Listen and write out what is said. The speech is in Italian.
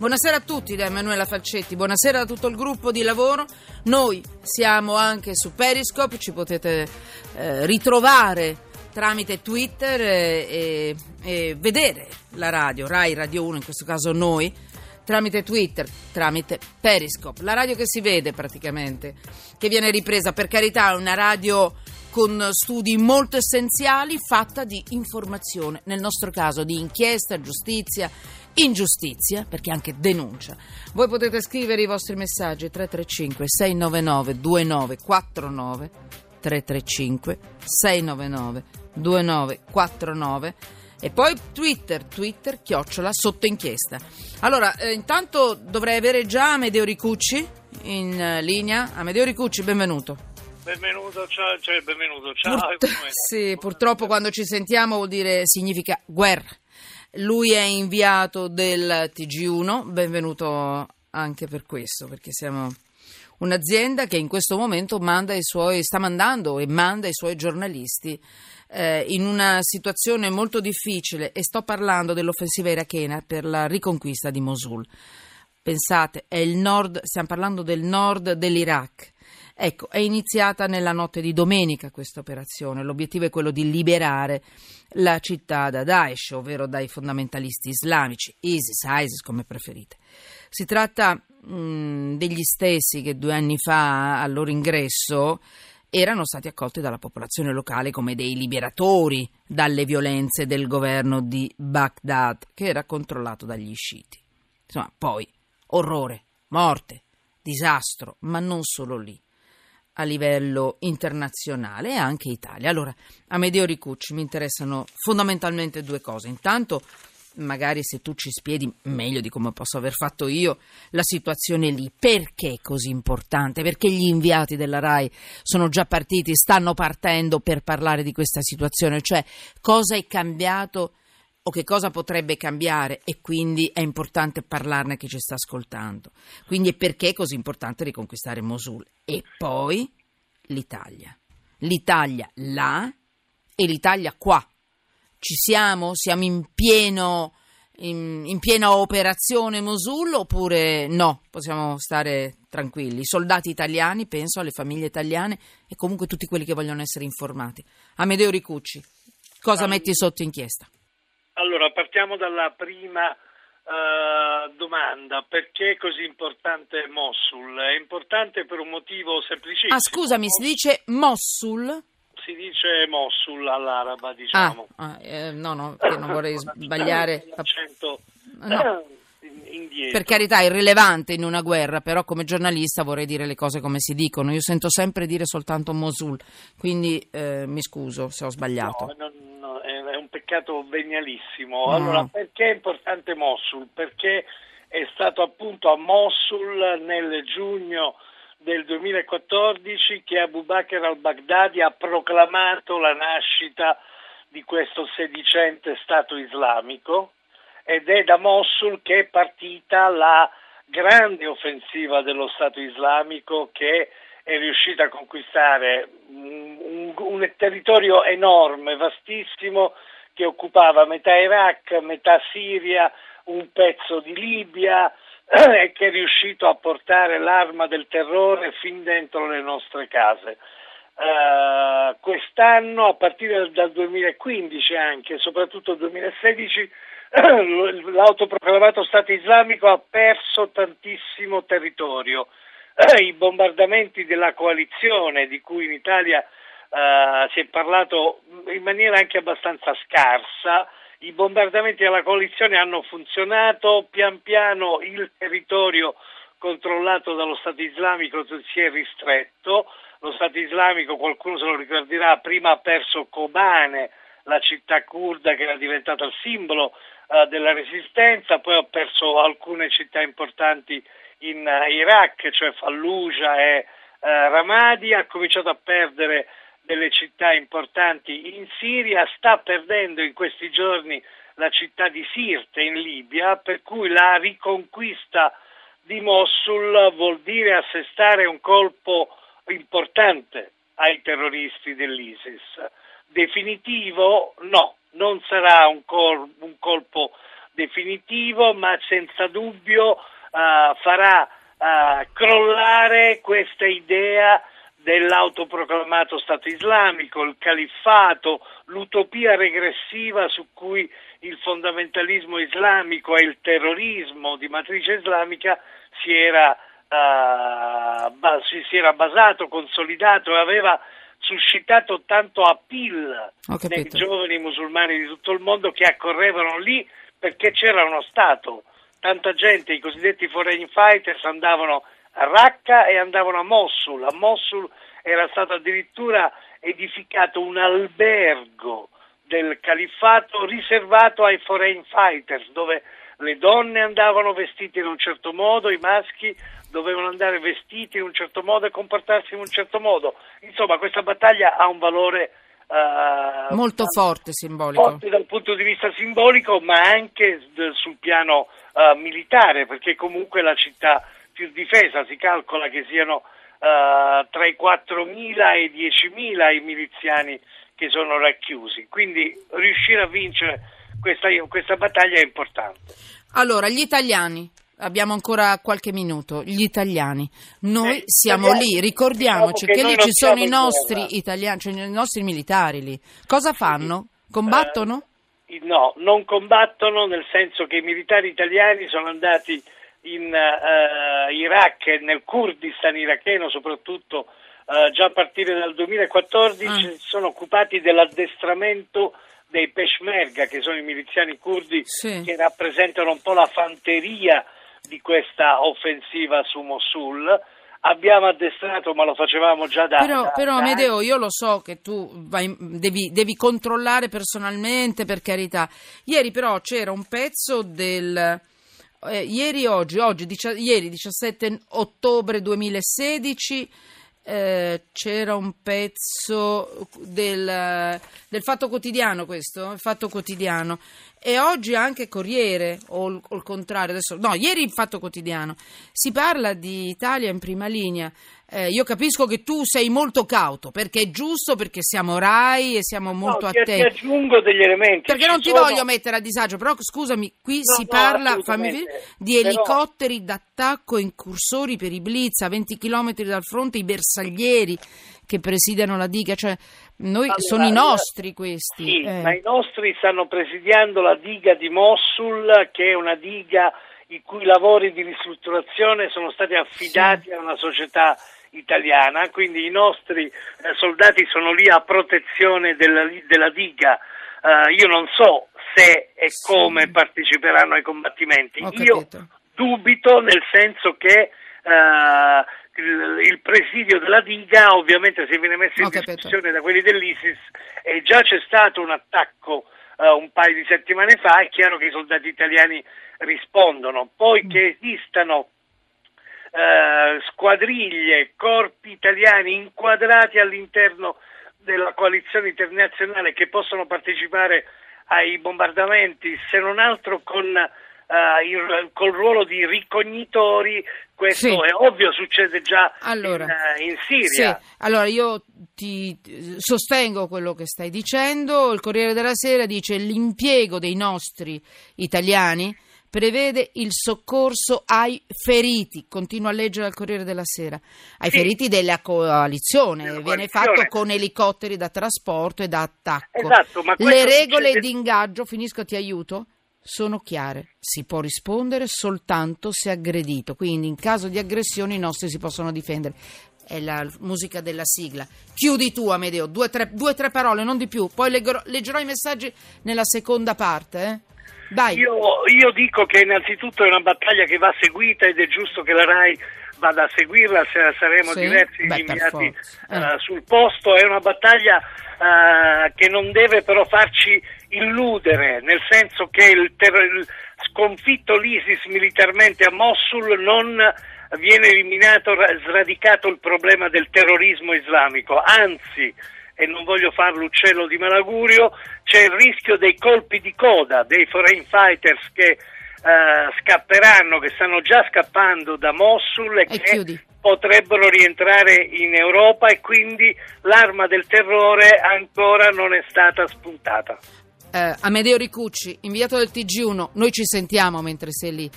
Buonasera a tutti da Emanuela Falcetti, buonasera a tutto il gruppo di lavoro. Noi siamo anche su Periscope, ci potete eh, ritrovare tramite Twitter e, e, e, vedere la radio, Rai Radio 1, in questo caso noi, tramite Twitter, tramite Periscope. La radio che si vede praticamente, che viene ripresa, per carità, è una radio con studi molto essenziali, fatta di informazione, nel nostro caso di inchiesta, giustizia ingiustizia, perché anche denuncia. Voi potete scrivere i vostri messaggi 335 699 2949 335 699 2949 e poi Twitter, Twitter, chiocciola, sotto inchiesta. Allora, eh, intanto dovrei avere già Amedeo Ricucci in uh, linea. Amedeo Ricucci, benvenuto. Benvenuto, ciao, cioè, benvenuto, ciao. Purt- sì, purtroppo quando ci sentiamo vuol dire significa guerra. Lui è inviato del TG1, benvenuto anche per questo, perché siamo un'azienda che in questo momento manda suoi, sta mandando e manda i suoi giornalisti eh, in una situazione molto difficile e sto parlando dell'offensiva irachena per la riconquista di Mosul. Pensate, è il nord, stiamo parlando del nord dell'Iraq Ecco, è iniziata nella notte di domenica questa operazione. L'obiettivo è quello di liberare la città da Daesh, ovvero dai fondamentalisti islamici, ISIS, ISIS come preferite. Si tratta mh, degli stessi che due anni fa al loro ingresso erano stati accolti dalla popolazione locale come dei liberatori dalle violenze del governo di Baghdad, che era controllato dagli sciiti. Insomma, poi orrore, morte, disastro, ma non solo lì a livello internazionale e anche Italia. Allora, a Medeo Ricucci mi interessano fondamentalmente due cose. Intanto, magari se tu ci spieghi meglio di come posso aver fatto io la situazione lì, perché è così importante? Perché gli inviati della RAI sono già partiti, stanno partendo per parlare di questa situazione, cioè cosa è cambiato o che cosa potrebbe cambiare e quindi è importante parlarne a chi ci sta ascoltando. Quindi perché è così importante riconquistare Mosul? E poi l'Italia. L'Italia là e l'Italia qua. Ci siamo? Siamo in, pieno, in, in piena operazione Mosul oppure no? Possiamo stare tranquilli. I soldati italiani, penso alle famiglie italiane e comunque tutti quelli che vogliono essere informati. Amedeo Ricucci, cosa metti sotto inchiesta? Allora, partiamo dalla prima uh, domanda. Perché è così importante Mosul? È importante per un motivo semplicissimo. Ah, scusami, si dice Mosul? Si dice Mosul all'araba, diciamo. Ah, ah eh, no, no, non vorrei sbagliare. No. Per carità, è irrilevante in una guerra, però come giornalista vorrei dire le cose come si dicono. Io sento sempre dire soltanto Mosul, quindi eh, mi scuso se ho sbagliato. No, no, no, è un peccato venialissimo. Mm. Allora, perché è importante Mosul? Perché è stato appunto a Mosul nel giugno del 2014 che Abu Bakr al-Baghdadi ha proclamato la nascita di questo sedicente Stato islamico ed è da Mosul che è partita la grande offensiva dello Stato islamico che è riuscita a conquistare un, un, un territorio enorme, vastissimo, che occupava metà Iraq, metà Siria, un pezzo di Libia e che è riuscito a portare l'arma del terrore fin dentro le nostre case. Uh, quest'anno, a partire dal 2015 anche, soprattutto 2016, l'autoproclamato Stato islamico ha perso tantissimo territorio. I bombardamenti della coalizione, di cui in Italia uh, si è parlato in maniera anche abbastanza scarsa, i bombardamenti della coalizione hanno funzionato, pian piano il territorio controllato dallo Stato islamico si è ristretto, lo Stato islamico, qualcuno se lo ricorderà, prima ha perso Kobane, la città kurda che era diventata il simbolo uh, della resistenza, poi ha perso alcune città importanti in uh, Iraq, cioè Fallujah e uh, Ramadi, ha cominciato a perdere delle città importanti in Siria, sta perdendo in questi giorni la città di Sirte in Libia, per cui la riconquista di Mosul vuol dire assestare un colpo importante ai terroristi dell'ISIS. Definitivo? No, non sarà un, col- un colpo definitivo, ma senza dubbio uh, farà uh, crollare questa idea dell'autoproclamato Stato islamico, il califfato, l'utopia regressiva su cui il fondamentalismo islamico e il terrorismo di matrice islamica si era, uh, si era basato, consolidato e aveva suscitato tanto appeal nei giovani musulmani di tutto il mondo che accorrevano lì perché c'era uno Stato. Tanta gente, i cosiddetti foreign fighters, andavano a Raqqa e andavano a Mosul. A Mosul era stato addirittura edificato un albergo del califfato riservato ai foreign fighters, dove le donne andavano vestite in un certo modo, i maschi dovevano andare vestiti in un certo modo e comportarsi in un certo modo. Insomma, questa battaglia ha un valore uh, molto forte, simbolico. Forte dal punto di vista simbolico, ma anche sul piano uh, militare, perché comunque la città più difesa si calcola che siano uh, tra i 4.000 e i 10.000 i miliziani che sono racchiusi. Quindi riuscire a vincere questa, questa battaglia è importante. Allora, gli italiani, abbiamo ancora qualche minuto, gli italiani, noi eh, siamo italiani, lì, ricordiamoci diciamo che, che lì ci sono i nostri italiani, cioè i nostri militari lì. Cosa fanno? Combattono? Eh, no, non combattono nel senso che i militari italiani sono andati in uh, Iraq nel Kurdistan iracheno soprattutto uh, già a partire dal 2014 ah. si sono occupati dell'addestramento dei Peshmerga, che sono i miliziani curdi sì. che rappresentano un po' la fanteria di questa offensiva su Mosul. Abbiamo addestrato, ma lo facevamo già da. Però, da, però da Amedeo, io lo so che tu vai, devi, devi, controllare personalmente, per carità. Ieri, però, c'era un pezzo del. Eh, ieri, oggi, oggi, dici, ieri 17 ottobre 2016 eh, c'era un pezzo del, del, Fatto Quotidiano questo, il Fatto Quotidiano. E oggi anche Corriere o, o il contrario, adesso, no, ieri il Fatto Quotidiano. Si parla di Italia in prima linea eh, io capisco che tu sei molto cauto perché è giusto, perché siamo RAI e siamo molto no, attenti. Ti aggiungo degli elementi. Perché non ti sono... voglio mettere a disagio, però scusami, qui no, si no, parla fammi, di elicotteri però... d'attacco e incursori per i blitz a 20 km dal fronte, i bersaglieri che presidiano la diga, cioè noi, allora, sono i nostri questi. Sì, eh. ma i nostri stanno presidiando la diga di Mosul, che è una diga i cui lavori di ristrutturazione sono stati affidati sì. a una società italiana, quindi i nostri eh, soldati sono lì a protezione della, della diga. Uh, io non so se e sì. come parteciperanno ai combattimenti. Io dubito nel senso che uh, il, il, presidio della diga ovviamente se viene messo in Ho discussione capito. da quelli dell'ISIS e già c'è stato un attacco uh, un paio di settimane fa, è chiaro che i soldati italiani rispondono. Poi mm. che esistano eh, squadriglie, corpi italiani inquadrati all'interno della coalizione internazionale che possono partecipare ai bombardamenti, se non altro con uh, il, col ruolo di ricognitori, questo sì. è ovvio, succede già allora, in, uh, in, Siria. Sì. Allora io ti sostengo quello che stai dicendo, il Corriere della Sera dice l'impiego dei nostri italiani prevede il soccorso ai feriti, continua a leggere al Corriere della Sera, ai sì. feriti della coalizione, della viene coalizione. fatto con elicotteri da trasporto e da attacco. Esatto, Le regole di ingaggio, finisco ti aiuto, sono chiare, si può rispondere soltanto se aggredito, quindi in caso di aggressione i nostri si possono difendere. È la musica della sigla. Chiudi tu, Amedeo, due o tre, tre, parole, non di più. Poi leggerò, leggerò i messaggi nella seconda parte. Eh? Io, io, dico che innanzitutto è una battaglia che va seguita ed è giusto che la RAI vada a seguirla, se saremo sì? diversi Beh, inviati eh. uh, sul posto, è una battaglia uh, che non deve però farci illudere, nel senso che il, ter- il sconfitto l'ISIS militarmente a Mosul non viene eliminato, sradicato il problema del terrorismo islamico, anzi e non voglio fare l'uccello di malaugurio, c'è il rischio dei colpi di coda dei foreign fighters che uh, scapperanno, che stanno già scappando da Mosul e, e che chiudi. potrebbero rientrare in Europa e quindi l'arma del terrore ancora non è stata spuntata. eh, Amedeo Ricucci, inviato del TG1, noi ci sentiamo mentre sei lì